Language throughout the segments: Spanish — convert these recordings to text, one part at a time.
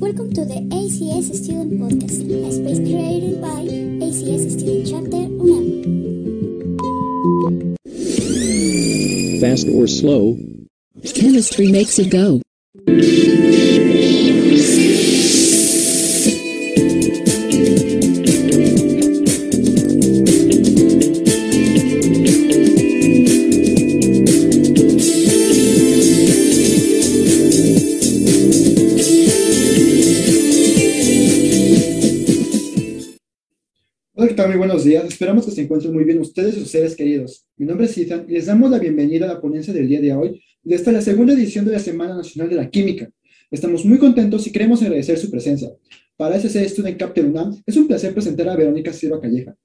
Welcome to the ACS Student Podcast, a space created by ACS Student Chapter UNAM. Fast or slow, Chemistry makes it go. Esperamos que se encuentren muy bien ustedes y sus seres queridos. Mi nombre es Ethan y les damos la bienvenida a la ponencia del día de hoy de esta la segunda edición de la Semana Nacional de la Química. Estamos muy contentos y queremos agradecer su presencia. Para SC Student Captain UNAM es un placer presentar a Verónica Silva Calleja,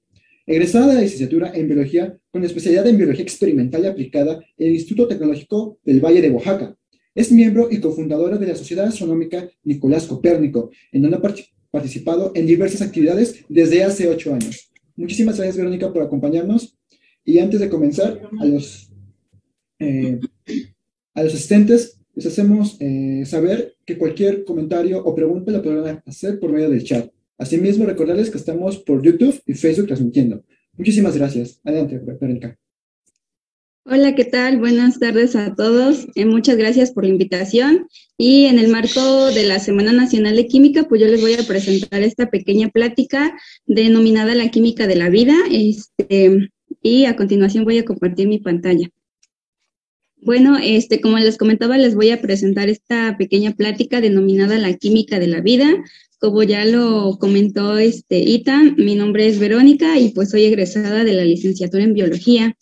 egresada de la licenciatura en Biología con especialidad en Biología Experimental y Aplicada en el Instituto Tecnológico del Valle de Oaxaca. Es miembro y cofundadora de la Sociedad Astronómica Nicolás Copérnico, en donde ha participado en diversas actividades desde hace ocho años. Muchísimas gracias, Verónica, por acompañarnos. Y antes de comenzar, a los, eh, asistentes les hacemos eh, saber que cualquier comentario o pregunta la podrán hacer por medio del chat. Asimismo, recordarles que estamos por YouTube y Facebook transmitiendo. Muchísimas gracias. Adelante, Verónica. Hola, ¿qué tal? Buenas tardes a todos. Eh, muchas gracias por la invitación. Y en el marco de la Semana Nacional de Química, pues yo les voy a presentar esta pequeña plática denominada La Química de la Vida. Este, y a continuación voy a compartir mi pantalla. Bueno, este, como les comentaba, les voy a presentar esta pequeña plática denominada La Química de la Vida. Como ya lo comentó este Ita, mi nombre es Verónica y pues soy egresada de la licenciatura en Biología.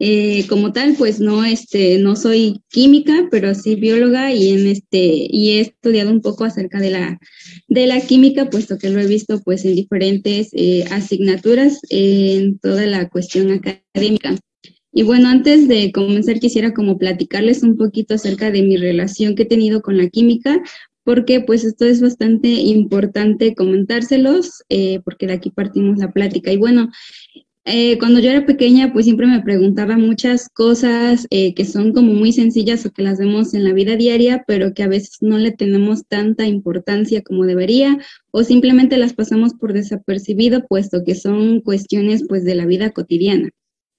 Eh, como tal, pues no, este, no soy química, pero sí bióloga y en este, y he estudiado un poco acerca de la, de la química, puesto que lo he visto pues en diferentes eh, asignaturas en toda la cuestión académica. Y bueno, antes de comenzar quisiera como platicarles un poquito acerca de mi relación que he tenido con la química, porque pues esto es bastante importante comentárselos, eh, porque de aquí partimos la plática. Y bueno, eh, cuando yo era pequeña, pues siempre me preguntaba muchas cosas eh, que son como muy sencillas o que las vemos en la vida diaria, pero que a veces no le tenemos tanta importancia como debería o simplemente las pasamos por desapercibido, puesto que son cuestiones pues de la vida cotidiana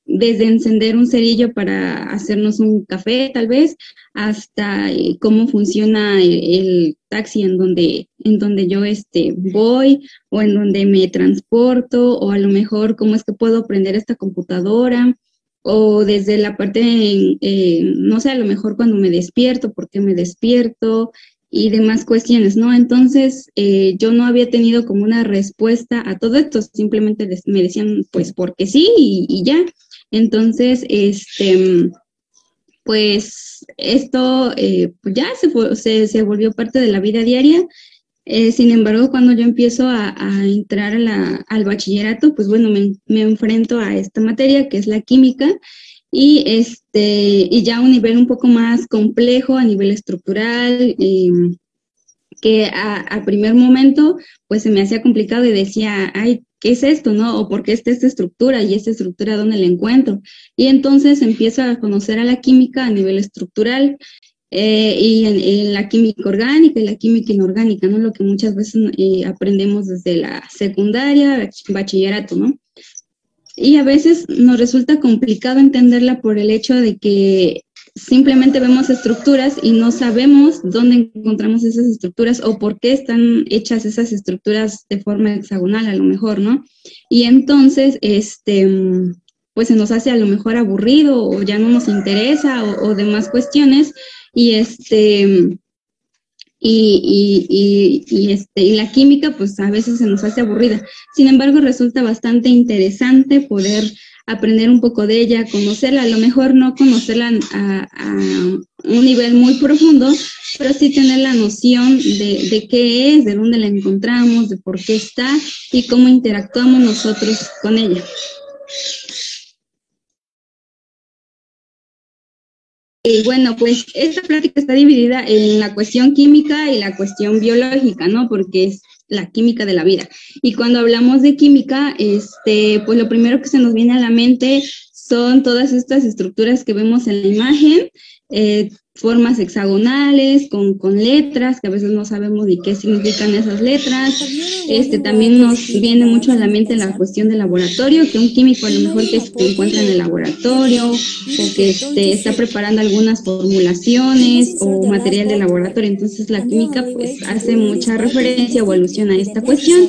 desde encender un cerillo para hacernos un café, tal vez, hasta eh, cómo funciona el, taxi en donde, en donde yo este, voy o en donde me transporto, o a lo mejor cómo es que puedo aprender esta computadora, o desde la parte, eh, no sé, a lo mejor cuando me despierto, por qué me despierto y demás cuestiones, ¿no? Entonces, eh, yo no había tenido como una respuesta a todo esto, simplemente me decían, pues, porque sí y ya. Entonces, este, pues esto eh, pues ya se, se, volvió parte de la vida diaria. Eh, sin embargo, cuando yo empiezo a, entrar al bachillerato, pues bueno, me, enfrento a esta materia que es la química y, este, y ya a un nivel un poco más complejo, a nivel estructural, em, que a, a, primer momento pues se me hacía complicado y decía, ay, ¿qué es esto, no? O por qué está esta estructura y esta estructura dónde la encuentro. Y entonces empiezo a conocer a la química a nivel estructural eh, y en, la química orgánica y la química inorgánica, ¿no? Lo que muchas veces eh, aprendemos desde la secundaria, bachillerato, ¿no? Y a veces nos resulta complicado entenderla por el hecho de que simplemente vemos estructuras y no sabemos dónde encontramos esas estructuras o por qué están hechas esas estructuras de forma hexagonal a lo mejor, ¿no? Y entonces, este, pues se nos hace a lo mejor aburrido o ya no nos interesa o, demás cuestiones y este... Y, y, y, este, y la química, pues a veces se nos hace aburrida. Sin embargo, resulta bastante interesante poder aprender un poco de ella, conocerla, a lo mejor no conocerla a, un nivel muy profundo, pero sí tener la noción de, de, qué es, de dónde la encontramos, de por qué está y cómo interactuamos nosotros con ella. Y bueno, pues esta plática está dividida en la cuestión química y la cuestión biológica, ¿no? Porque es la química de la vida. Y cuando hablamos de química, este, pues lo primero que se nos viene a la mente son todas estas estructuras que vemos en la imagen, eh, formas hexagonales, con, con, letras, que a veces no sabemos ni qué significan esas letras. Este, también nos viene mucho a la mente la cuestión del laboratorio, que un químico a lo mejor que se encuentra en el laboratorio o que este, está preparando algunas formulaciones o material de laboratorio. Entonces la química pues hace mucha referencia o alusión a esta cuestión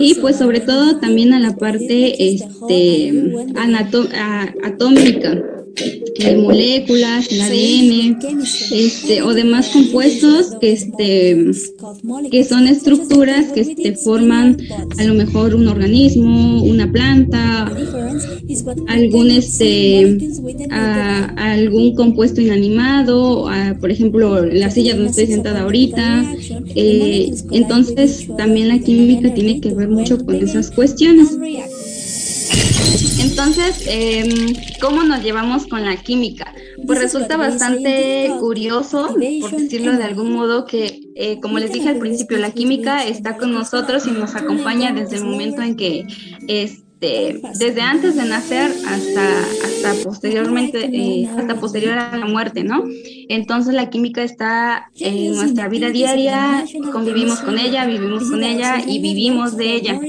y pues sobre todo también a la parte este, atómica moléculas, el ADN, este, o demás compuestos que, este, que son estructuras que este, forman a lo mejor un organismo, una planta, algún, este, algún compuesto inanimado, por ejemplo, la silla donde estoy sentada ahorita. Eh, entonces, también la química tiene que ver mucho con esas cuestiones. Entonces, em, ¿cómo nos llevamos con la química? Pues resulta bastante curioso, por decirlo de algún modo, que, eh, como les dije al principio, la química está con nosotros y nos acompaña desde el momento en que, este, desde antes de nacer hasta, hasta posteriormente, eh, hasta posterior a la muerte, ¿no? Entonces la química está en nuestra vida diaria, convivimos con ella, vivimos con ella y vivimos de ella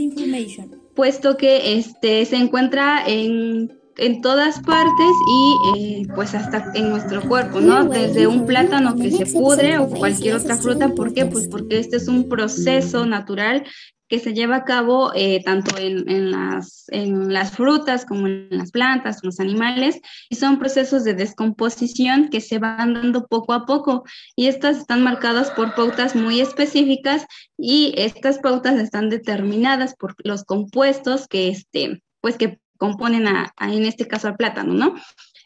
puesto que este, se encuentra en, en todas partes y eh, pues hasta en nuestro cuerpo, ¿no? Desde un plátano que se pudre o cualquier otra fruta, ¿por qué? Pues porque este es un proceso natural que se lleva a cabo eh, tanto en, en, las, en las frutas como en las plantas, los animales, y son procesos de descomposición que se van dando poco a poco, y estas están marcadas por pautas muy específicas, y estas pautas están determinadas por los compuestos que, este, pues que componen a, en este caso al plátano, ¿no?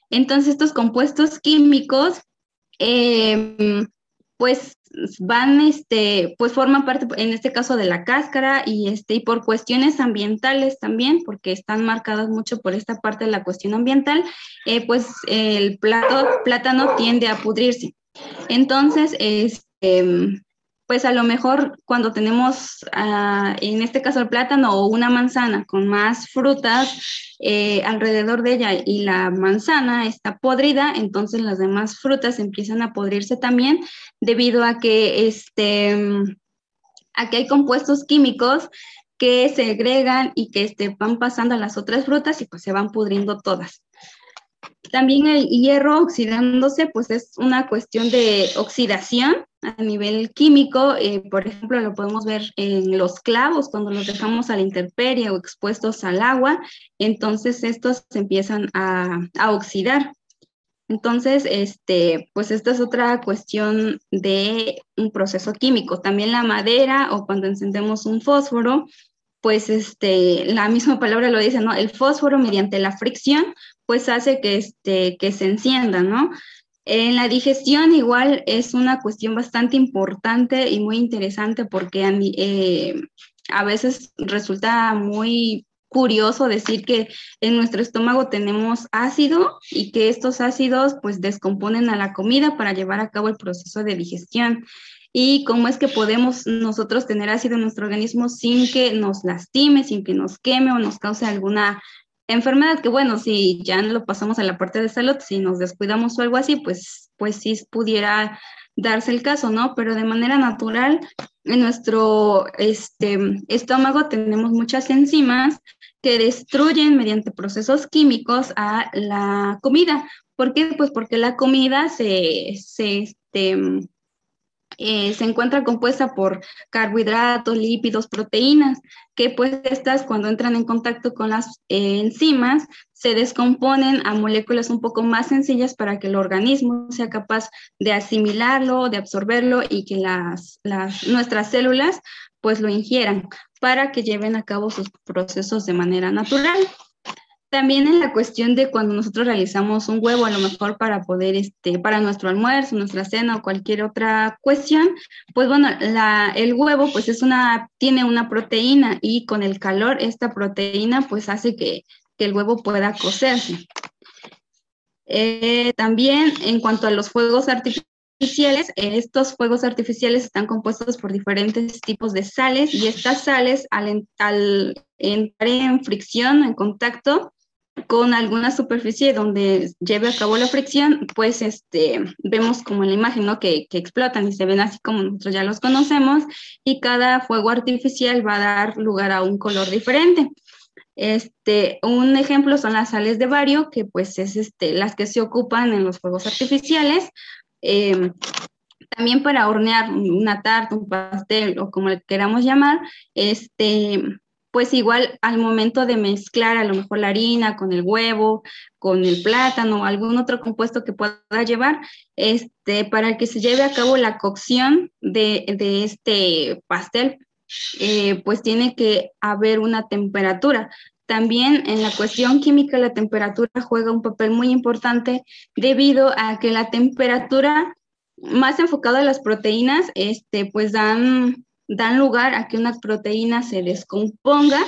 Entonces estos compuestos químicos, eh, pues van, este, pues forman parte, en este caso, de la cáscara y, este, y por cuestiones ambientales también, porque están marcadas mucho por esta parte de la cuestión ambiental, eh, pues el plato, plátano tiende a pudrirse. Entonces, este, pues a lo mejor cuando tenemos, ah, en este caso el plátano o una manzana con más frutas eh, alrededor de ella y la manzana está podrida, entonces las demás frutas empiezan a podrirse también debido a que, este, a que hay compuestos químicos que se agregan y que este, van pasando a las otras frutas y pues se van pudriendo todas. También el hierro oxidándose, pues es una cuestión de oxidación a nivel químico. Eh, por ejemplo, lo podemos ver en los clavos cuando los dejamos a la intemperie o expuestos al agua, entonces estos se empiezan a, a oxidar. Entonces, este, pues esta es otra cuestión de un proceso químico. También la madera o cuando encendemos un fósforo, pues este, la misma palabra lo dice, ¿no? El fósforo mediante la fricción, pues hace que, este, que se encienda, ¿no? En la digestión igual es una cuestión bastante importante y muy interesante porque a, eh, a veces resulta muy curioso decir que en nuestro estómago tenemos ácido y que estos ácidos pues descomponen a la comida para llevar a cabo el proceso de digestión y cómo es que podemos nosotros tener ácido en nuestro organismo sin que nos lastime, sin que nos queme o nos cause alguna enfermedad, que bueno, si ya lo pasamos a la parte de salud, si nos descuidamos o algo así, pues, pues sí pudiera darse el caso, ¿no? Pero de manera natural, en nuestro este, estómago tenemos muchas enzimas que destruyen mediante procesos químicos a la comida. ¿Por qué? Pues porque la comida se, se este, eh, se encuentra compuesta por carbohidratos, lípidos, proteínas, que pues estas cuando entran en contacto con las eh, enzimas se descomponen a moléculas un poco más sencillas para que el organismo sea capaz de asimilarlo, de absorberlo y que las, las, nuestras células pues lo ingieran para que lleven a cabo sus procesos de manera natural. También en la cuestión de cuando nosotros realizamos un huevo, a lo mejor para poder, este, para nuestro almuerzo, nuestra cena o cualquier otra cuestión, pues bueno, el huevo pues es una, tiene una proteína y con el calor esta proteína pues hace que, que el huevo pueda cocerse. Eh, también en cuanto a los fuegos artificiales, estos fuegos artificiales están compuestos por diferentes tipos de sales y estas sales al, al entrar en fricción, en contacto, con alguna superficie donde lleve a cabo la fricción, pues este, vemos como en la imagen, ¿no? Que, explotan y se ven así como nosotros ya los conocemos y cada fuego artificial va a dar lugar a un color diferente. Este, un ejemplo son las sales de bario, que pues es este, las que se ocupan en los fuegos artificiales. Em, también para hornear una tarta, un pastel o como le queramos llamar, este, pues igual al momento de mezclar a lo mejor la harina con el huevo, con el plátano algún otro compuesto que pueda llevar, este, para que se lleve a cabo la cocción de, este pastel, eh, pues tiene que haber una temperatura. También en la cuestión química la temperatura juega un papel muy importante debido a que la temperatura más enfocada a las proteínas, este, pues dan dan lugar a que una proteína se descomponga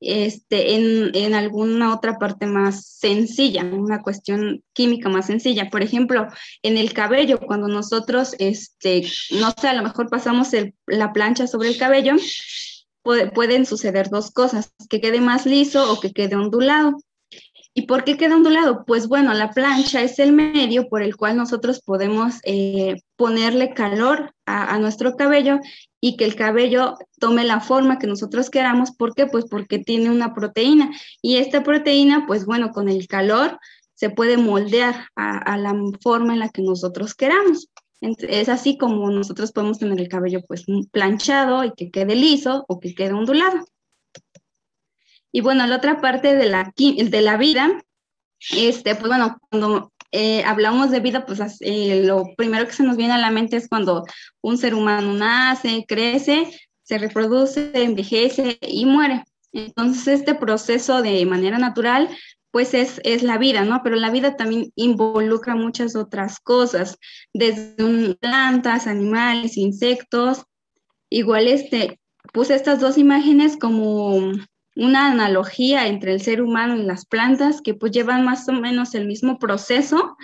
este, en, alguna otra parte más sencilla, una cuestión química más sencilla. Por ejemplo, en el cabello, cuando nosotros, este, no sé, a lo mejor pasamos la plancha sobre el cabello, pueden suceder dos cosas, que quede más liso o que quede ondulado. ¿Y por qué queda ondulado? Pues bueno, la plancha es el medio por el cual nosotros podemos eh, ponerle calor a, nuestro cabello y que el cabello tome la forma que nosotros queramos. ¿Por qué? Pues porque tiene una proteína y esta proteína, pues bueno, con el calor se puede moldear a, a la forma en la que nosotros queramos. Es así como nosotros podemos tener el cabello pues planchado y que quede liso o que quede ondulado. Y bueno, la otra parte de la, de la vida, este, pues bueno, cuando eh, hablamos de vida, pues eh, lo primero que se nos viene a la mente es cuando un ser humano nace, crece, se reproduce, envejece y muere. Entonces, este proceso de manera natural, pues es, es la vida, ¿no? Pero la vida también involucra muchas otras cosas, desde plantas, animales, insectos. Igual, este, puse estas dos imágenes como una analogía entre el ser humano y las plantas que pues llevan más o menos el mismo proceso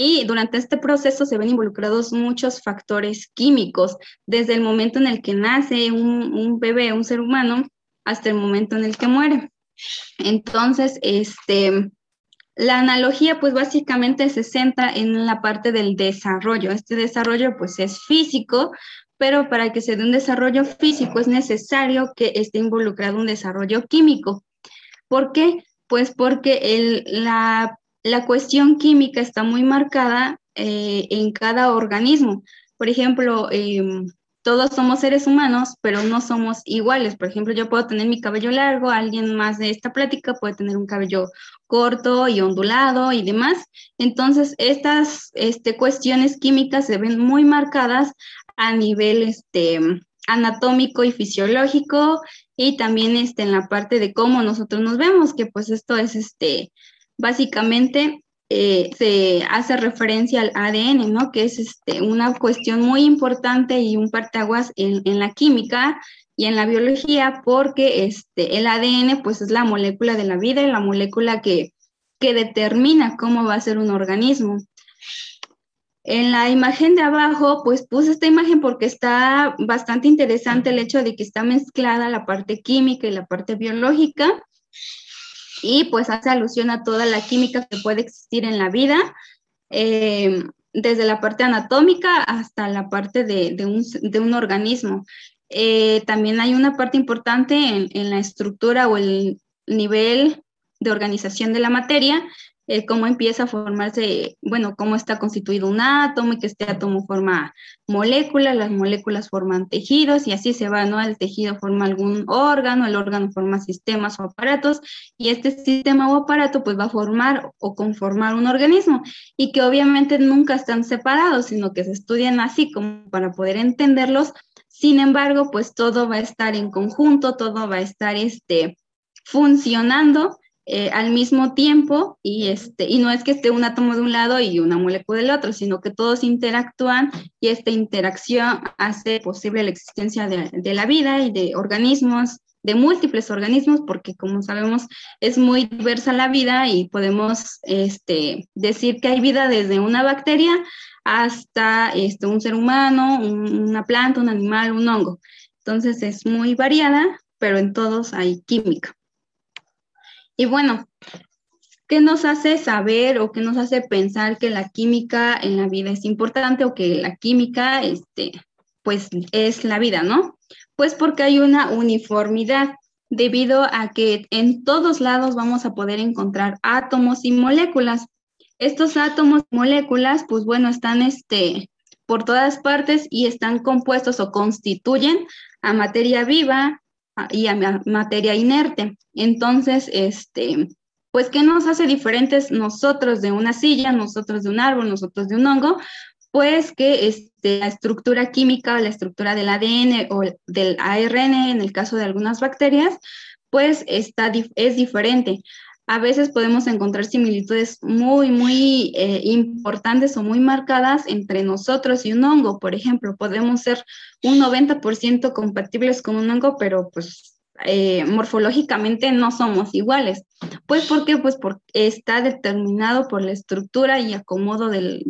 y durante este proceso se ven involucrados muchos factores químicos, desde el momento en el que nace un, bebé, un ser humano, hasta el momento en el que muere. Entonces, este, la analogía pues básicamente se centra en la parte del desarrollo. Este desarrollo pues es físico, pero para que se dé un desarrollo físico es necesario que esté involucrado un desarrollo químico. ¿Por qué? Pues porque la, cuestión química está muy marcada eh, en cada organismo. Por ejemplo, em, todos somos seres humanos, pero no somos iguales. Por ejemplo, yo puedo tener mi cabello largo, alguien más de esta plática puede tener un cabello corto y ondulado y demás. Entonces, estas este, cuestiones químicas se ven muy marcadas a nivel este, anatómico y fisiológico y también este, en la parte de cómo nosotros nos vemos, que pues esto es este, básicamente eh, se hace referencia al ADN, ¿no? Que es este, una cuestión muy importante y un parteaguas en, en la química y en la biología, porque este, el ADN pues es la molécula de la vida y la molécula que, que determina cómo va a ser un organismo. En la imagen de abajo, pues puse esta imagen porque está bastante interesante el hecho de que está mezclada la parte química y la parte biológica y pues hace alusión a toda la química que puede existir en la vida, eh, desde la parte anatómica hasta la parte de, un, organismo. Eh, también hay una parte importante en la estructura o el nivel de organización de la materia, cómo empieza a formarse, bueno, cómo está constituido un átomo y que este átomo forma moléculas, las moléculas forman tejidos y así se va, ¿no? El tejido forma algún órgano, el órgano forma sistemas o aparatos y este sistema o aparato pues va a formar o conformar un organismo y que obviamente nunca están separados, sino que se estudian así como para poder entenderlos. Sin embargo, pues todo va a estar en conjunto, todo va a estar este, funcionando eh, al mismo tiempo y, este, y no es que esté un átomo de un lado y una molécula del otro, sino que todos interactúan y esta interacción hace posible la existencia de, la vida y de organismos, de múltiples organismos, porque como sabemos es muy diversa la vida y podemos este, decir que hay vida desde una bacteria hasta este, un ser humano, una planta, un animal, un hongo. Entonces es muy variada, pero en todos hay química. Y bueno, ¿qué nos hace saber o qué nos hace pensar que la química en la vida es importante o que la química, este, pues es la vida, ¿no? Pues porque hay una uniformidad debido a que en todos lados vamos a poder encontrar átomos y moléculas. Estos átomos y moléculas, pues bueno, están este, por todas partes y están compuestos o constituyen a materia viva y a materia inerte. Entonces, este, pues, ¿qué nos hace diferentes nosotros de una silla, nosotros de un árbol, nosotros de un hongo? Pues que este, la estructura química, la estructura del ADN o del ARN, en el caso de algunas bacterias, pues está, es diferente. A veces podemos encontrar similitudes muy, muy eh, importantes o muy marcadas entre nosotros y un hongo. Por ejemplo, podemos ser un 90% compatibles con un hongo, pero pues eh, morfológicamente no somos iguales. Pues ¿por qué? Pues porque está determinado por la estructura y acomodo del,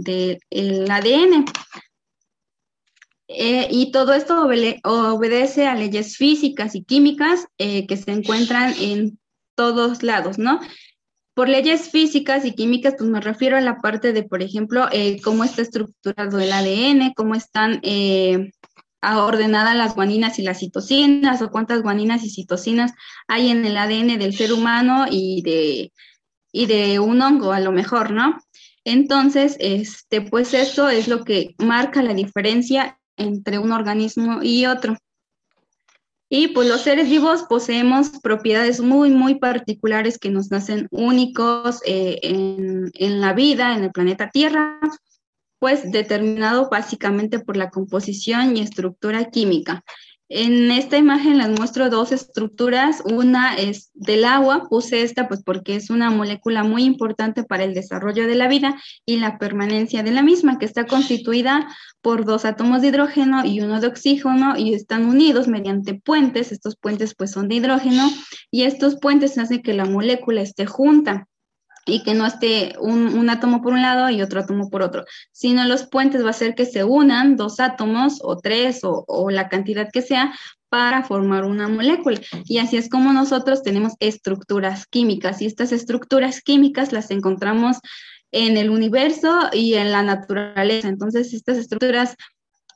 ADN. Eh, y todo esto obedece a leyes físicas y químicas eh, que se encuentran en todos lados, ¿no? Por leyes físicas y químicas, pues me refiero a la parte de, por ejemplo, cómo está estructurado el ADN, cómo están ordenada las guaninas y las citocinas o cuántas guaninas y citocinas hay en el ADN del ser humano y de, y de un hongo a lo mejor, ¿no? Entonces, este, pues esto es lo que marca la diferencia entre un organismo y otro. Y pues los seres vivos poseemos propiedades muy, muy particulares que nos hacen únicos eh, en, en la vida, en el planeta Tierra pues determinado básicamente por la composición y estructura química. En esta imagen les muestro dos estructuras. Una es del agua, puse esta pues porque es una molécula muy importante para el desarrollo de la vida y la permanencia de la misma, que está constituida por dos átomos de hidrógeno y uno de oxígeno y están unidos mediante puentes. Estos puentes pues son de hidrógeno y estos puentes hacen que la molécula esté junta y que no esté un, átomo por un lado y otro átomo por otro, sino los puentes va a ser que se unan dos átomos o tres o, o la cantidad que sea para formar una molécula. Y así es como nosotros tenemos estructuras químicas y estas estructuras químicas las encontramos en el universo y en la naturaleza. Entonces, estas estructuras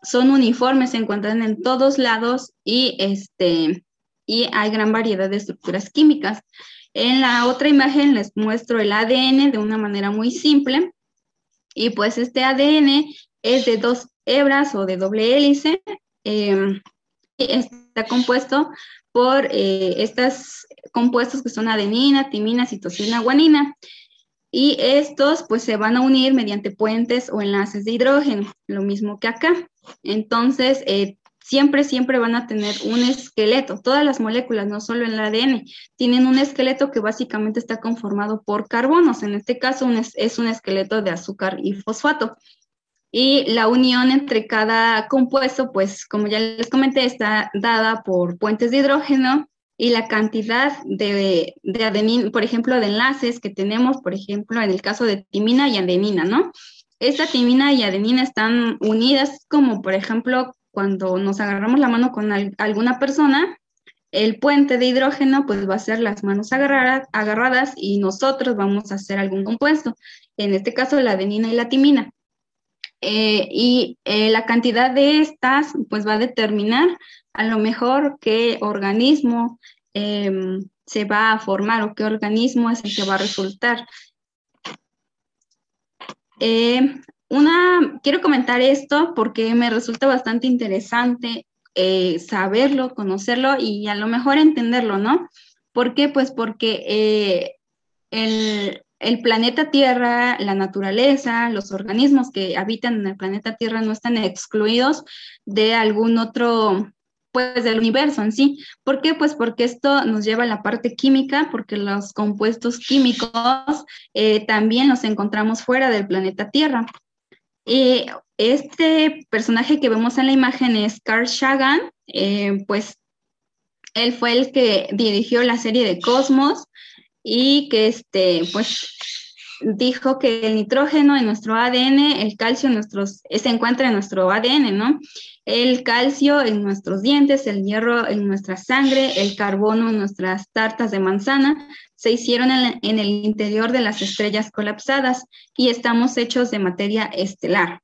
son uniformes, se encuentran en todos lados y, este, y hay gran variedad de estructuras químicas. En la otra imagen les muestro el ADN de una manera muy simple. Y pues este ADN es de dos hebras o de doble hélice. Em, está compuesto por eh, estos compuestos que son adenina, timina, citosina, guanina. Y estos pues se van a unir mediante puentes o enlaces de hidrógeno, lo mismo que acá. Entonces, eh, siempre, siempre van a tener un esqueleto. Todas las moléculas, no solo el ADN, tienen un esqueleto que básicamente está conformado por carbonos. En este caso es un esqueleto de azúcar y fosfato. Y la unión entre cada compuesto, pues como ya les comenté, está dada por puentes de hidrógeno y la cantidad de, de adenina, por ejemplo, de enlaces que tenemos, por ejemplo, en el caso de timina y adenina, ¿no? Esta timina y adenina están unidas como, por ejemplo, cuando nos agarramos la mano con alguna persona, el puente de hidrógeno pues va a ser las manos agarradas y nosotros vamos a hacer algún compuesto, en este caso la adenina y la timina. Eh, y eh, la cantidad de estas pues va a determinar a lo mejor qué organismo em, se va a formar o qué organismo es el que va a resultar. Una, quiero comentar esto porque me resulta bastante interesante eh, saberlo, conocerlo y a lo mejor entenderlo, ¿no? ¿Por qué? Pues porque eh, el, el, planeta Tierra, la naturaleza, los organismos que habitan en el planeta Tierra no están excluidos de algún otro pues del universo en sí. ¿Por qué? Pues porque esto nos lleva a la parte química, porque los compuestos químicos eh, también los encontramos fuera del planeta Tierra. Y este personaje que vemos en la imagen es Carl Sagan, eh, pues él fue el que dirigió la serie de Cosmos y que este, pues dijo que el nitrógeno en nuestro ADN, el calcio en nuestros, se encuentra en nuestro ADN, ¿no? El calcio en nuestros dientes, el hierro en nuestra sangre, el carbono en nuestras tartas de manzana, se hicieron en, en el interior de las estrellas colapsadas y estamos hechos de materia estelar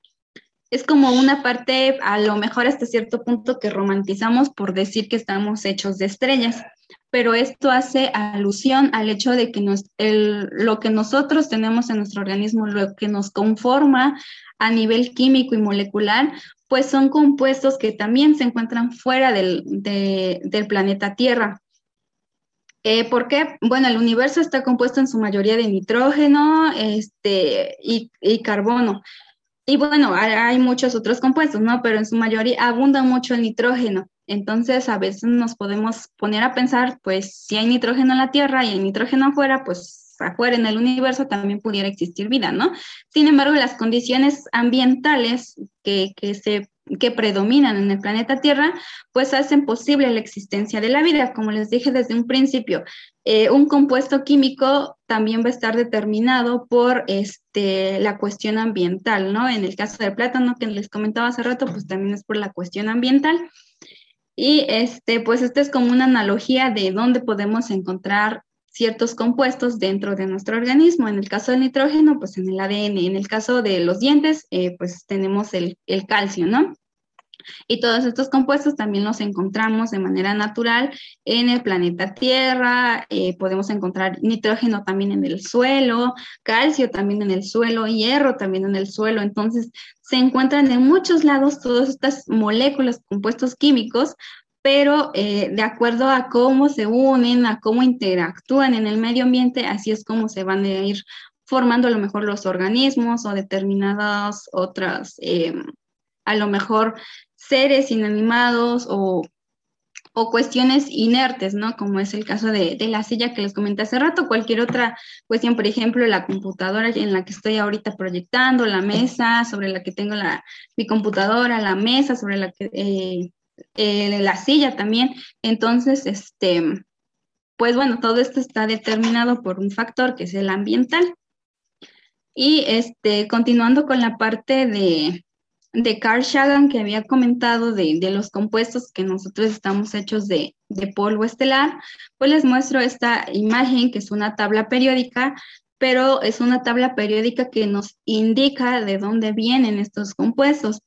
es como una parte, a lo mejor hasta cierto punto, que romantizamos por decir que estamos hechos de estrellas, pero esto hace alusión al hecho de que lo que nosotros tenemos en nuestro organismo, lo que nos conforma a nivel químico y molecular, pues son compuestos que también se encuentran fuera del, planeta Tierra. Eh, ¿Por qué? Bueno, el universo está compuesto en su mayoría de nitrógeno este, y, y carbono. Y bueno, hay muchos otros compuestos, ¿no? Pero en su mayoría abunda mucho el nitrógeno. Entonces, a veces nos podemos poner a pensar, pues, si hay nitrógeno en la Tierra y hay nitrógeno afuera, pues afuera en el universo también pudiera existir vida, ¿no? Sin embargo, las condiciones ambientales que, que se que predominan en el planeta Tierra, pues hacen posible la existencia de la vida. Como les dije desde un principio, eh, un compuesto químico también va a estar determinado por este, la cuestión ambiental, ¿no? En el caso del plátano que les comentaba hace rato, pues también es por la cuestión ambiental. Y este, pues esta es como una analogía de dónde podemos encontrar ciertos compuestos dentro de nuestro organismo. En el caso del nitrógeno, pues en el ADN. En el caso de los dientes, eh, pues tenemos el, el, calcio, ¿no? Y todos estos compuestos también los encontramos de manera natural en el planeta Tierra. Eh, podemos encontrar nitrógeno también en el suelo, calcio también en el suelo, hierro también en el suelo. Entonces, se encuentran en muchos lados todas estas moléculas, compuestos químicos, pero eh, de acuerdo a cómo se unen, a cómo interactúan en el medio ambiente, así es como se van a ir formando a lo mejor los organismos o determinadas otras, eh, a lo mejor seres inanimados o, o, cuestiones inertes, ¿no? Como es el caso de, de, la silla que les comenté hace rato, cualquier otra cuestión, por ejemplo, la computadora en la que estoy ahorita proyectando, la mesa sobre la que tengo la, mi computadora, la mesa sobre la que... Eh, eh, la silla también. Entonces, este, pues bueno, todo esto está determinado por un factor que es el ambiental. Y este, continuando con la parte de, de Carl Sagan que había comentado de, de, los compuestos que nosotros estamos hechos de, de polvo estelar, pues les muestro esta imagen que es una tabla periódica pero es una tabla periódica que nos indica de dónde vienen estos compuestos.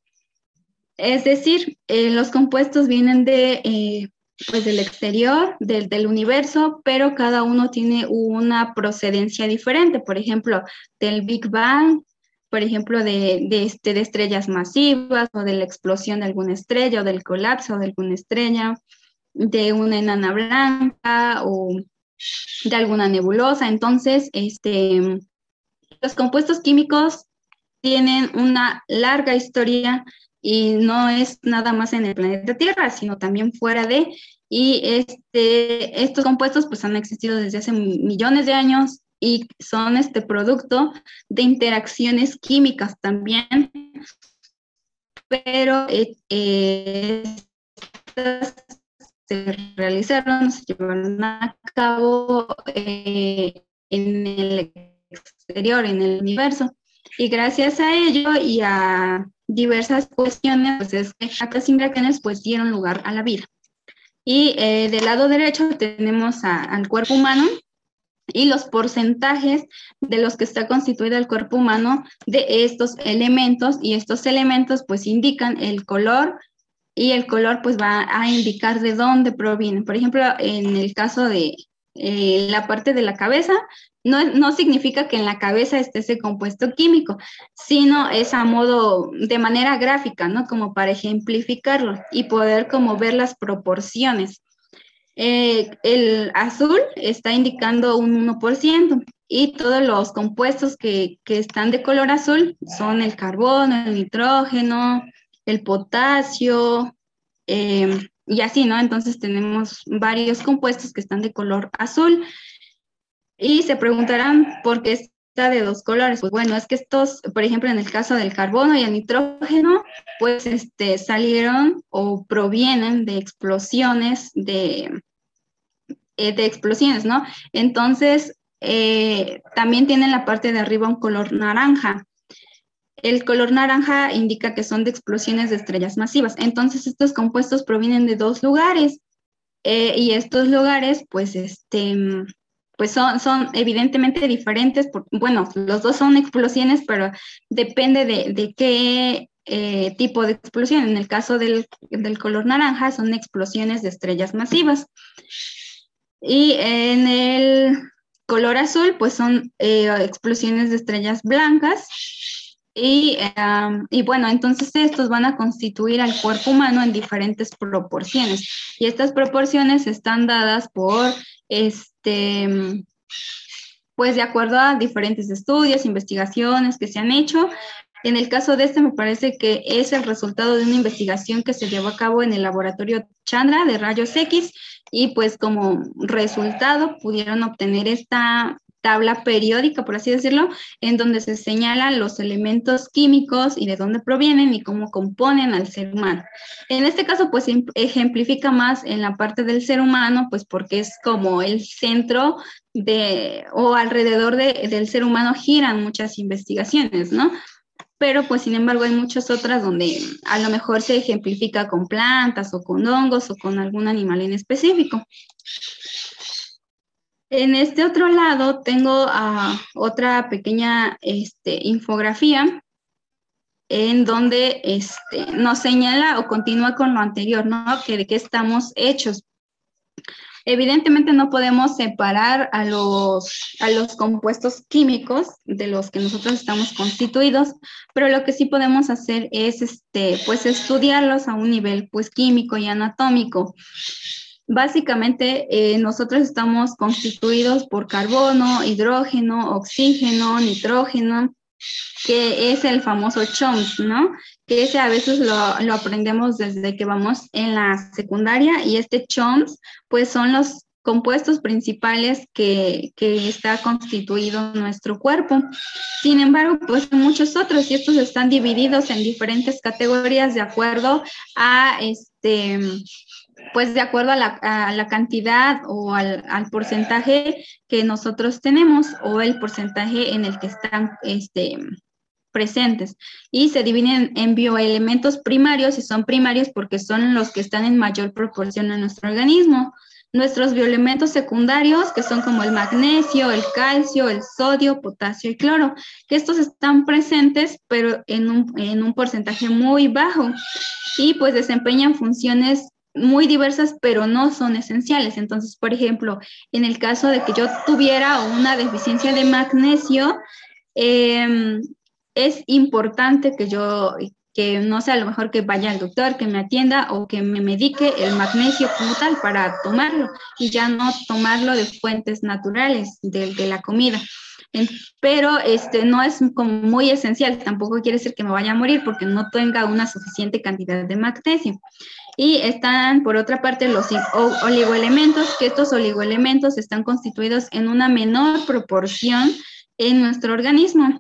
Es decir, eh, los compuestos vienen de, eh, pues del exterior, del, del, universo, pero cada uno tiene una procedencia diferente. Por ejemplo, del Big Bang, por ejemplo, de, de, este, de estrellas masivas o de la explosión de alguna estrella o del colapso de alguna estrella, de una enana blanca o de alguna nebulosa. Entonces, este, los compuestos químicos tienen una larga historia y no es nada más en el planeta Tierra, sino también fuera de, y este, estos compuestos pues han existido desde hace millones de años y son este producto de interacciones químicas también, pero eh, eh, se realizaron, se llevaron a cabo eh, en el exterior, en el universo, y gracias a ello y a diversas cuestiones, pues es que estas imbracanes pues dieron lugar a la vida. Y eh, del lado derecho tenemos al cuerpo humano y los porcentajes de los que está constituido el cuerpo humano de estos elementos y estos elementos pues indican el color y el color pues va a indicar de dónde provienen. Por ejemplo, en el caso de eh, la parte de la cabeza, no, no, significa que en la cabeza esté ese compuesto químico, sino es a modo de manera gráfica, ¿no? Como para ejemplificarlo y poder como ver las proporciones. Eh, el azul está indicando un 1% y todos los compuestos que, que están de color azul son el carbono, el nitrógeno, el potasio, eh, y así, ¿no? Entonces tenemos varios compuestos que están de color azul y se preguntarán por qué está de dos colores. Pues bueno, es que estos, por ejemplo, en el caso del carbono y el nitrógeno, pues este, salieron o provienen de explosiones de, eh, de explosiones, ¿no? Entonces, eh, también tienen la parte de arriba un color naranja. El color naranja indica que son de explosiones de estrellas masivas. Entonces, estos compuestos provienen de dos lugares. Eh, y estos lugares, pues, este, pues son, son evidentemente diferentes. bueno, los dos son explosiones, pero depende de, qué eh, tipo de explosión. En el caso del, del, color naranja, son explosiones de estrellas masivas. Y en el color azul, pues son eh, explosiones de estrellas blancas. Y, y, bueno, entonces estos van a constituir al cuerpo humano en diferentes proporciones. Y estas proporciones están dadas por, este, pues de acuerdo a diferentes estudios, investigaciones que se han hecho. En el caso de este me parece que es el resultado de una investigación que se llevó a cabo en el laboratorio Chandra de rayos X y pues como resultado pudieron obtener esta tabla periódica, por así decirlo, en donde se señalan los elementos químicos y de dónde provienen y cómo componen al ser humano. En este caso, pues em, ejemplifica más en la parte del ser humano, pues porque es como el centro de, o alrededor del ser humano giran muchas investigaciones, ¿no? Pero pues sin embargo hay muchas otras donde a lo mejor se ejemplifica con plantas o con hongos o con algún animal en específico. En este otro lado tengo ah, otra pequeña este, infografía en donde este, nos señala o continúa con lo anterior, ¿no? Que de qué estamos hechos. Evidentemente no podemos separar a los, a los compuestos químicos de los que nosotros estamos constituidos, pero lo que sí podemos hacer es este, pues estudiarlos a un nivel pues químico y anatómico. Básicamente, eh, nosotros estamos constituidos por carbono, hidrógeno, oxígeno, nitrógeno, que es el famoso CHOMS, ¿no? Que ese a veces lo, aprendemos desde que vamos en la secundaria y este CHOMS, pues son los compuestos principales que, que, está constituido nuestro cuerpo. Sin embargo, pues muchos otros y estos están divididos en diferentes categorías de acuerdo a este pues de acuerdo a la, cantidad o al, porcentaje que nosotros tenemos o el porcentaje en el que están este, presentes. Y se dividen en bioelementos primarios y son primarios porque son los que están en mayor proporción en nuestro organismo. Nuestros bioelementos secundarios, que son como el magnesio, el calcio, el sodio, potasio y cloro, que estos están presentes, pero en un, en un porcentaje muy bajo y pues desempeñan funciones muy diversas, pero no son esenciales. Entonces, por ejemplo, en el caso de que yo tuviera una deficiencia de magnesio, em, es importante que yo, que no sé, a lo mejor que vaya al doctor, que me atienda o que me medique el magnesio como tal para tomarlo y ya no tomarlo de fuentes naturales, de, de la comida. Pero este, no es como muy esencial, tampoco quiere decir que me vaya a morir porque no tenga una suficiente cantidad de magnesio. Y están, por otra parte, los oligoelementos, que estos oligoelementos están constituidos en una menor proporción en nuestro organismo.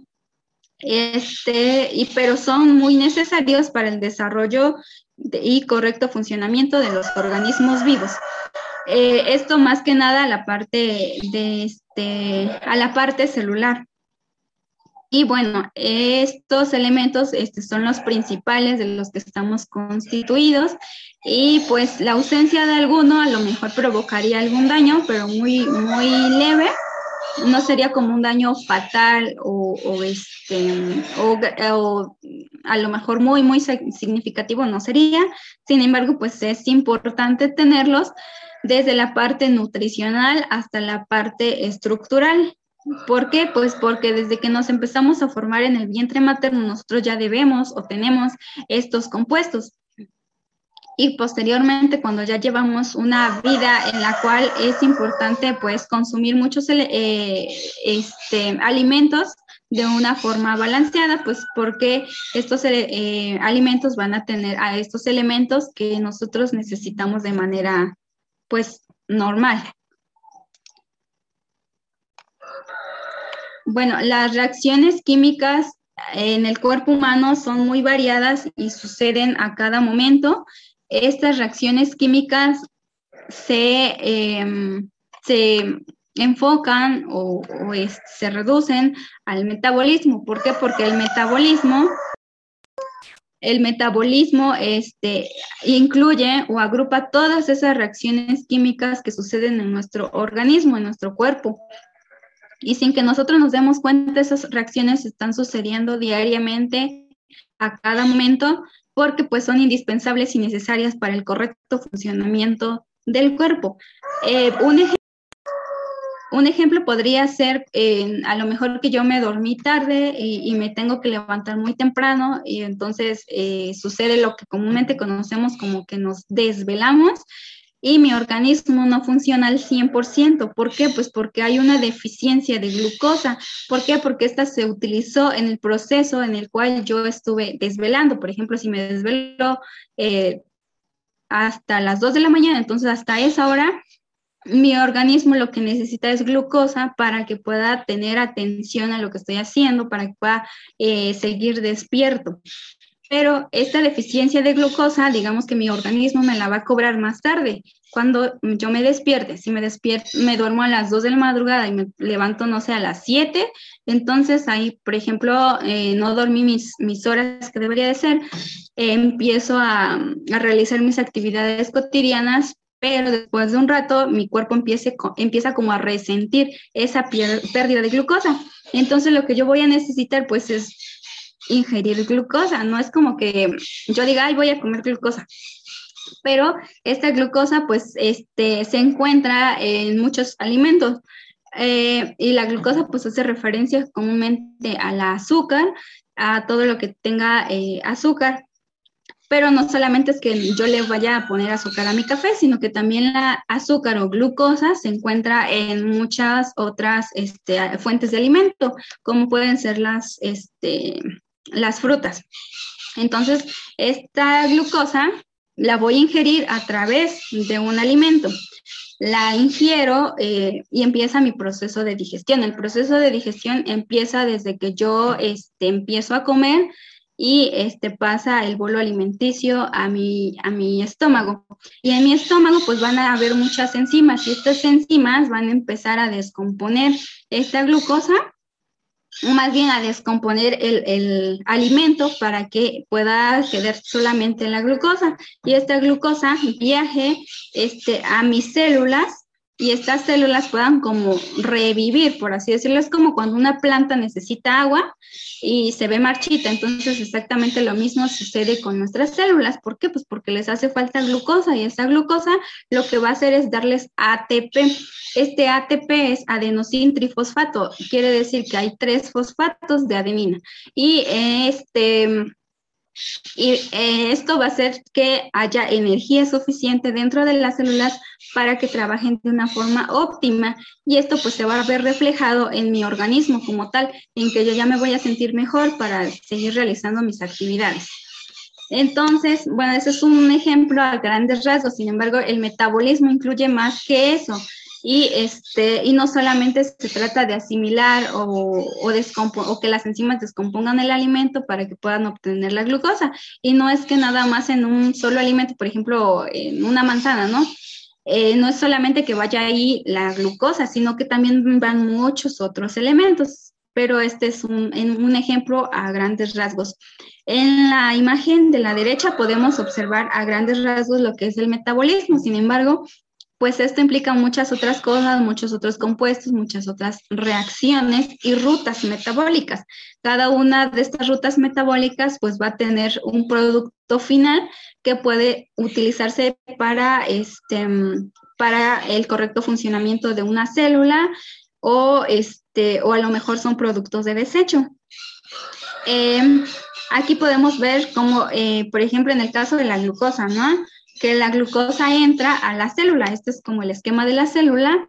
Este, y, pero son muy necesarios para el desarrollo y correcto funcionamiento de los organismos vivos. Eh, esto más que nada a la parte de este, a la parte celular. Y bueno, estos elementos este, son los principales de los que estamos constituidos y pues la ausencia de alguno a lo mejor provocaría algún daño, pero muy, muy leve. No sería como un daño fatal o, este, o, a lo mejor muy, muy significativo no sería. Sin embargo, pues es importante tenerlos desde la parte nutricional hasta la parte estructural. ¿Por qué? Pues porque desde que nos empezamos a formar en el vientre materno, nosotros ya debemos o tenemos estos compuestos. Y posteriormente, cuando ya llevamos una vida en la cual es importante pues consumir muchos eh, este, alimentos de una forma balanceada, pues porque estos eh, alimentos van a tener a estos elementos que nosotros necesitamos de manera pues normal. Bueno, las reacciones químicas en el cuerpo humano son muy variadas y suceden a cada momento. Estas reacciones químicas se, em, enfocan o, se reducen al metabolismo. ¿Por qué? Porque el metabolismo el metabolismo este, incluye o agrupa todas esas reacciones químicas que suceden en nuestro organismo, en nuestro cuerpo. Y sin que nosotros nos demos cuenta, esas reacciones están sucediendo diariamente a cada momento porque pues son indispensables y necesarias para el correcto funcionamiento del cuerpo. Eh, un, ejemplo podría ser, a lo mejor que yo me dormí tarde y, me tengo que levantar muy temprano y entonces eh, sucede lo que comúnmente conocemos como que nos desvelamos y mi organismo no funciona al 100%. ¿Por qué? Pues porque hay una deficiencia de glucosa. ¿Por qué? Porque esta se utilizó en el proceso en el cual yo estuve desvelando. Por ejemplo, si me desvelo eh, hasta las 2 de la mañana, entonces hasta esa hora mi organismo lo que necesita es glucosa para que pueda tener atención a lo que estoy haciendo, para que pueda eh, seguir despierto pero esta deficiencia de glucosa, digamos que mi organismo me la va a cobrar más tarde, cuando yo me despierte. Si me despierto, me duermo a las 2 de la madrugada y me levanto, no sé, a las 7, entonces ahí, por ejemplo, eh, no dormí mis, mis horas que debería de ser, eh, empiezo a, a realizar mis actividades cotidianas, pero después de un rato mi cuerpo empiece, empieza como a resentir esa pérdida de glucosa. Entonces lo que yo voy a necesitar pues es ingerir glucosa, no es como que yo diga, ay, voy a comer glucosa. Pero esta glucosa, pues, este, se encuentra en muchos alimentos. Eh, y la glucosa, pues, hace referencia comúnmente al azúcar, a todo lo que tenga eh, azúcar. Pero no solamente es que yo le vaya a poner azúcar a mi café, sino que también la azúcar o glucosa se encuentra en muchas otras este, fuentes de alimento, como pueden ser las, este, las frutas. Entonces, esta glucosa la voy a ingerir a través de un alimento. La ingiero eh, y empieza mi proceso de digestión. El proceso de digestión empieza desde que yo este, empiezo a comer y este, pasa el bolo alimenticio a mi, a mi estómago. Y en mi estómago pues van a haber muchas enzimas y estas enzimas van a empezar a descomponer esta glucosa más bien a descomponer el, alimento para que pueda quedar solamente la glucosa. Y esta glucosa viaje este, a mis células y estas células puedan como revivir, por así decirlo. Es como cuando una planta necesita agua y se ve marchita. Entonces exactamente lo mismo sucede con nuestras células. ¿Por qué? Pues porque les hace falta glucosa y esa glucosa lo que va a hacer es darles ATP. Este ATP es adenosín trifosfato. Quiere decir que hay tres fosfatos de adenina. Y este y eh, esto va a hacer que haya energía suficiente dentro de las células para que trabajen de una forma óptima. Y esto pues se va a ver reflejado en mi organismo como tal, en que yo ya me voy a sentir mejor para seguir realizando mis actividades. Entonces, bueno, ese es un ejemplo a grandes rasgos, sin embargo, el metabolismo incluye más que eso y, este, y no solamente se trata de asimilar o, o, o que las enzimas descompongan el alimento para que puedan obtener la glucosa. Y no es que nada más en un solo alimento, por ejemplo, en una manzana, ¿no? Eh, no es solamente que vaya ahí la glucosa, sino que también van muchos otros elementos. Pero este es un, un ejemplo a grandes rasgos. En la imagen de la derecha podemos observar a grandes rasgos lo que es el metabolismo. Sin embargo, pues esto implica muchas otras cosas, muchos otros compuestos, muchas otras reacciones y rutas metabólicas. Cada una de estas rutas metabólicas pues va a tener un producto final que puede utilizarse para, este, para el correcto funcionamiento de una célula o, este, o a lo mejor son productos de desecho. Em, aquí podemos ver como, eh, por ejemplo, en el caso de la glucosa, ¿no? Que la glucosa entra a la célula. Este es como el esquema de la célula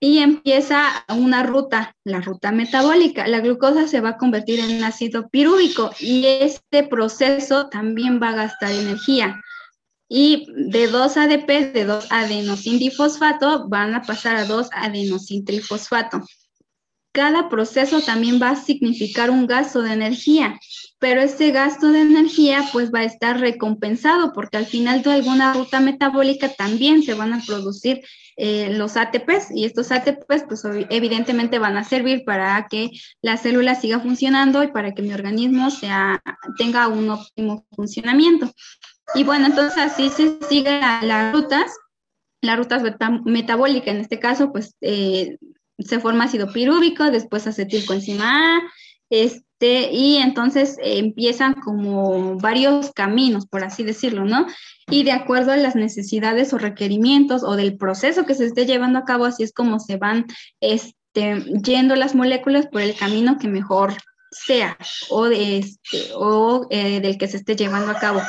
y empieza una ruta, la ruta metabólica. La glucosa se va a convertir en ácido pirúvico y este proceso también va a gastar energía. Y de 2 ADP, de 2 adenosindifosfato, van a pasar a 2 adenosintrifosfato. Cada proceso también va a significar un gasto de energía. Pero ese gasto de energía pues va a estar recompensado porque al final de alguna ruta metabólica también se van a producir eh, los ATPs y estos ATPs pues evidentemente van a servir para que la célula siga funcionando y para que mi organismo sea, tenga un óptimo funcionamiento. Y bueno, entonces así se siguen las rutas, las rutas metabólicas en este caso pues eh, se forma ácido pirúvico, después acetilcoenzima A, este, y entonces eh, empiezan como varios caminos, por así decirlo, ¿no? Y de acuerdo a las necesidades o requerimientos o del proceso que se esté llevando a cabo, así es como se van este, yendo las moléculas por el camino que mejor sea o, de este, o eh, del que se esté llevando a cabo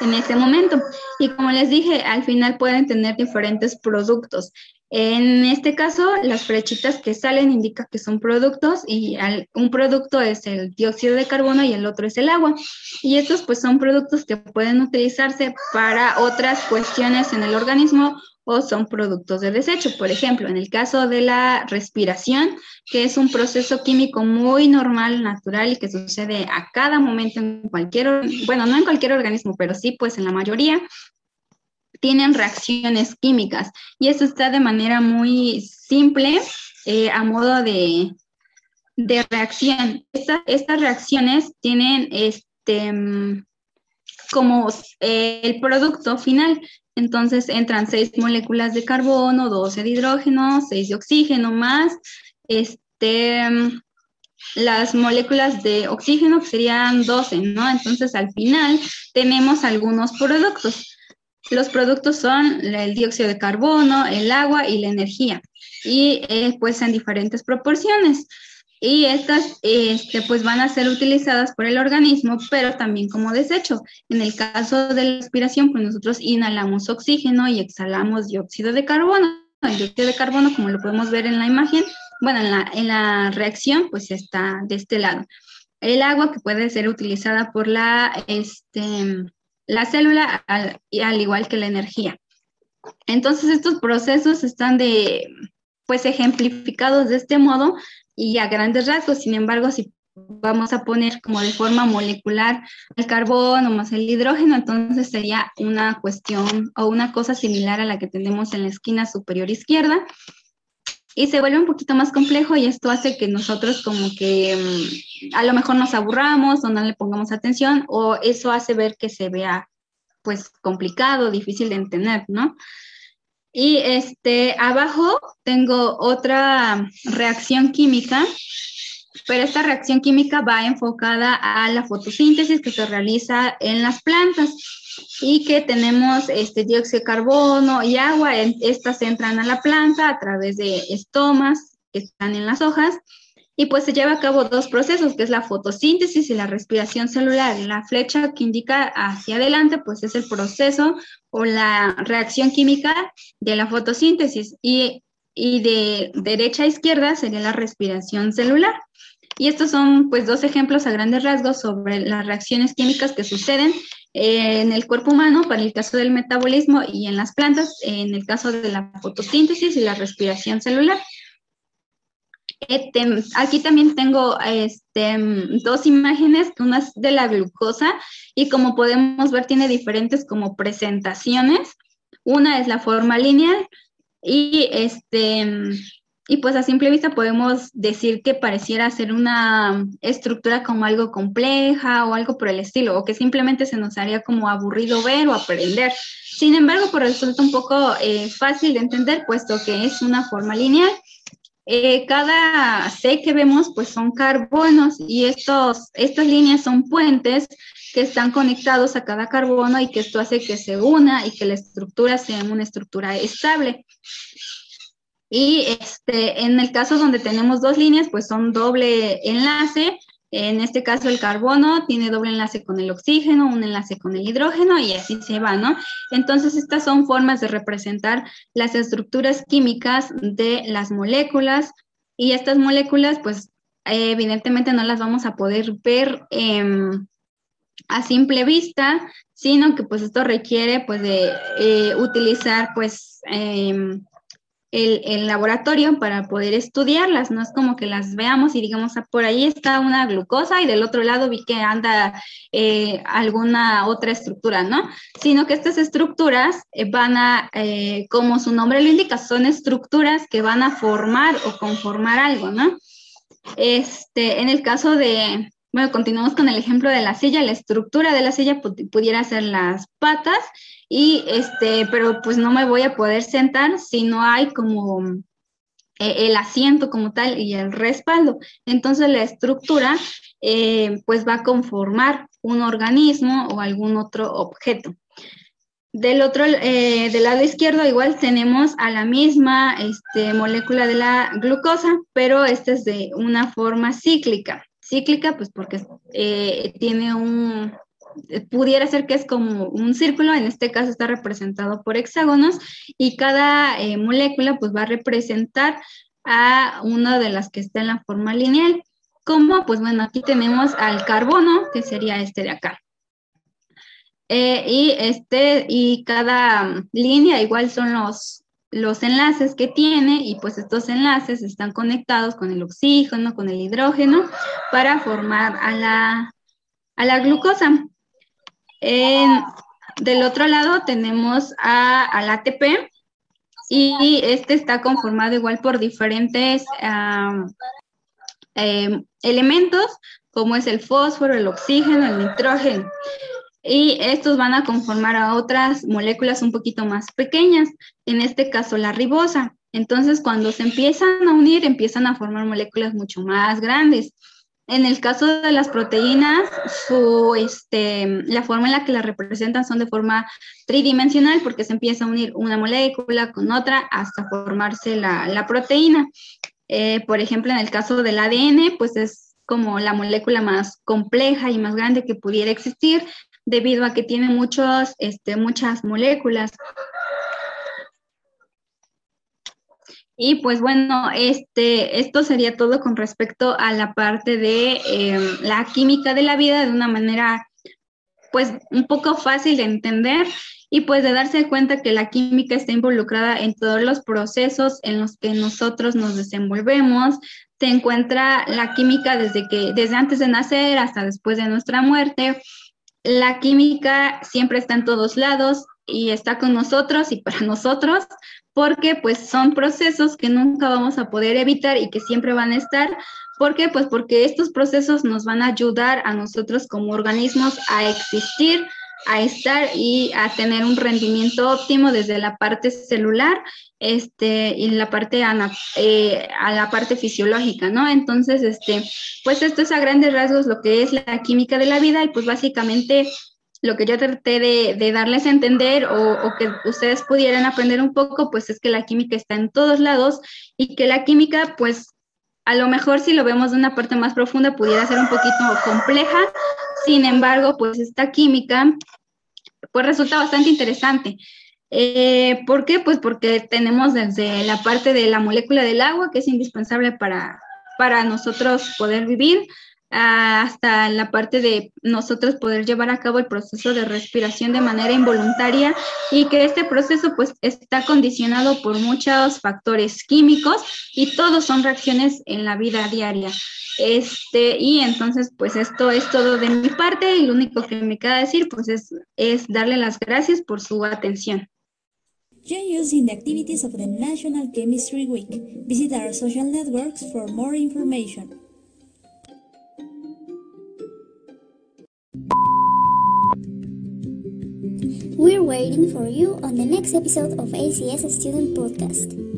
en ese momento. Y como les dije, al final pueden tener diferentes productos. En este caso, las flechitas que salen indican que son productos y un producto es el dióxido de carbono y el otro es el agua. Y estos pues son productos que pueden utilizarse para otras cuestiones en el organismo o son productos de desecho. Por ejemplo, en el caso de la respiración, que es un proceso químico muy normal, natural y que sucede a cada momento en cualquier, bueno, no en cualquier organismo, pero sí pues en la mayoría, tienen reacciones químicas y eso está de manera muy simple eh, a modo de, reacción. estas reacciones tienen este, como eh, el producto final. Entonces entran seis moléculas de carbono, 12 de hidrógeno, 6 de oxígeno más este, las moléculas de oxígeno serían 12, ¿no? Entonces al final tenemos algunos productos. Los productos son el dióxido de carbono, el agua y la energía, y eh, pues en diferentes proporciones. Y estas este, pues van a ser utilizadas por el organismo, pero también como desecho. En el caso de la respiración, pues nosotros inhalamos oxígeno y exhalamos dióxido de carbono. El dióxido de carbono, como lo podemos ver en la imagen, bueno, en la, en la reacción, pues está de este lado. El agua que puede ser utilizada por la, este, la célula al, al igual que la energía. Entonces estos procesos están de, pues ejemplificados de este modo y a grandes rasgos. Sin embargo, si vamos a poner como de forma molecular el carbono más el hidrógeno, entonces sería una cuestión o una cosa similar a la que tenemos en la esquina superior izquierda. Y se vuelve un poquito más complejo y esto hace que nosotros como que mm, a lo mejor nos aburramos o no le pongamos atención o eso hace ver que se vea pues complicado, difícil de entender, ¿no? Y este, abajo tengo otra reacción química, pero esta reacción química va enfocada a la fotosíntesis que se realiza en las plantas y que tenemos este dióxido de carbono y agua, estas entran a la planta a través de estomas que están en las hojas y pues se lleva a cabo dos procesos, que es la fotosíntesis y la respiración celular. La flecha que indica hacia adelante, pues es el proceso o la reacción química de la fotosíntesis y, de derecha a izquierda sería la respiración celular. Y estos son pues dos ejemplos a grandes rasgos sobre las reacciones químicas que suceden en el cuerpo humano para el caso del metabolismo y en las plantas en el caso de la fotosíntesis y la respiración celular. Este, aquí también tengo este, dos imágenes, una es de la glucosa y como podemos ver tiene diferentes como presentaciones. Una es la forma lineal y este y pues a simple vista podemos decir que pareciera ser una estructura como algo compleja o algo por el estilo, o que simplemente se nos haría como aburrido ver o aprender. Sin embargo, pues resulta un poco eh, fácil de entender, puesto que es una forma lineal eh, cada C que vemos pues son carbonos y estos, estas líneas son puentes que están conectados a cada carbono y que esto hace que se una y que la estructura sea una estructura estable. Y este, en el caso donde tenemos dos líneas, pues son doble enlace en este caso el carbono tiene doble enlace con el oxígeno, un enlace con el hidrógeno y así se va, ¿no? Entonces estas son formas de representar las estructuras químicas de las moléculas y estas moléculas pues evidentemente no las vamos a poder ver em, a simple vista, sino que pues esto requiere pues de eh, utilizar pues em, el, laboratorio para poder estudiarlas, no es como que las veamos y digamos, ah, por ahí está una glucosa y del otro lado vi que anda eh, alguna otra estructura, ¿no? Sino que estas estructuras eh, van a, eh, como su nombre lo indica, son estructuras que van a formar o conformar algo, ¿no? Este, en el caso de, bueno, continuamos con el ejemplo de la silla. La estructura de la silla pudiera ser las patas y este, pero pues no me voy a poder sentar si no hay como eh, el asiento como tal y el respaldo. Entonces la estructura eh, pues va a conformar un organismo o algún otro objeto. Del otro, eh, del lado izquierdo igual tenemos a la misma este, molécula de la glucosa, pero esta es de una forma cíclica cíclica, pues porque tiene un, pudiera ser que es como un círculo, en este caso está representado por hexágonos y cada eh, molécula pues va a representar a una de las que está en la forma lineal. Como, pues bueno, aquí tenemos al carbono, que sería este de acá. Eh, y este, y cada línea igual son los, los enlaces que tiene y pues estos enlaces están conectados con el oxígeno, con el hidrógeno para formar a la, a la glucosa. Del otro lado tenemos a, al ATP y este está conformado igual por diferentes em, elementos como es el fósforo, el oxígeno, el nitrógeno y estos van a conformar a otras moléculas un poquito más pequeñas, en este caso la ribosa. Entonces, cuando se empiezan a unir, empiezan a formar moléculas mucho más grandes. En el caso de las proteínas, su, este, la forma en la que las representan son de forma tridimensional porque se empieza a unir una molécula con otra hasta formarse la, proteína. Eh, por ejemplo, en el caso del ADN, pues es como la molécula más compleja y más grande que pudiera existir, debido a que tiene muchos, este, muchas moléculas. Y pues bueno, este, esto sería todo con respecto a la parte de em, la química de la vida de una manera pues un poco fácil de entender y pues de darse cuenta que la química está involucrada en todos los procesos en los que nosotros nos desenvolvemos. Se encuentra la química desde que desde antes de nacer hasta después de nuestra muerte la química siempre está en todos lados y está con nosotros y para nosotros, porque pues son procesos que nunca vamos a poder evitar y que siempre van a estar. ¿Por qué? Pues porque estos procesos nos van a ayudar a nosotros como organismos a existir, a estar y a tener un rendimiento óptimo desde la parte celular este, y la parte eh, a la parte fisiológica, ¿no? Entonces, este, pues esto es a grandes rasgos lo que es la química de la vida y pues básicamente lo que yo traté de, darles a entender o, o, que ustedes pudieran aprender un poco, pues es que la química está en todos lados y que la química, pues a lo mejor si lo vemos de una parte más profunda pudiera ser un poquito compleja, sin embargo, pues esta química pues resulta bastante interesante. Eh, ¿Por qué? Pues porque tenemos desde la parte de la molécula del agua, que es indispensable para, para nosotros poder vivir, hasta la parte de nosotros poder llevar a cabo el proceso de respiración de manera involuntaria y que este proceso pues está condicionado por muchos factores químicos y todos son reacciones en la vida diaria. Este, y entonces pues esto es todo de mi parte y lo único que me queda decir pues es, es darle las gracias por su atención. Join the activities of National Chemistry Week. Visit our social networks for more information. We're waiting for you on the next episode of ACS Student Podcast.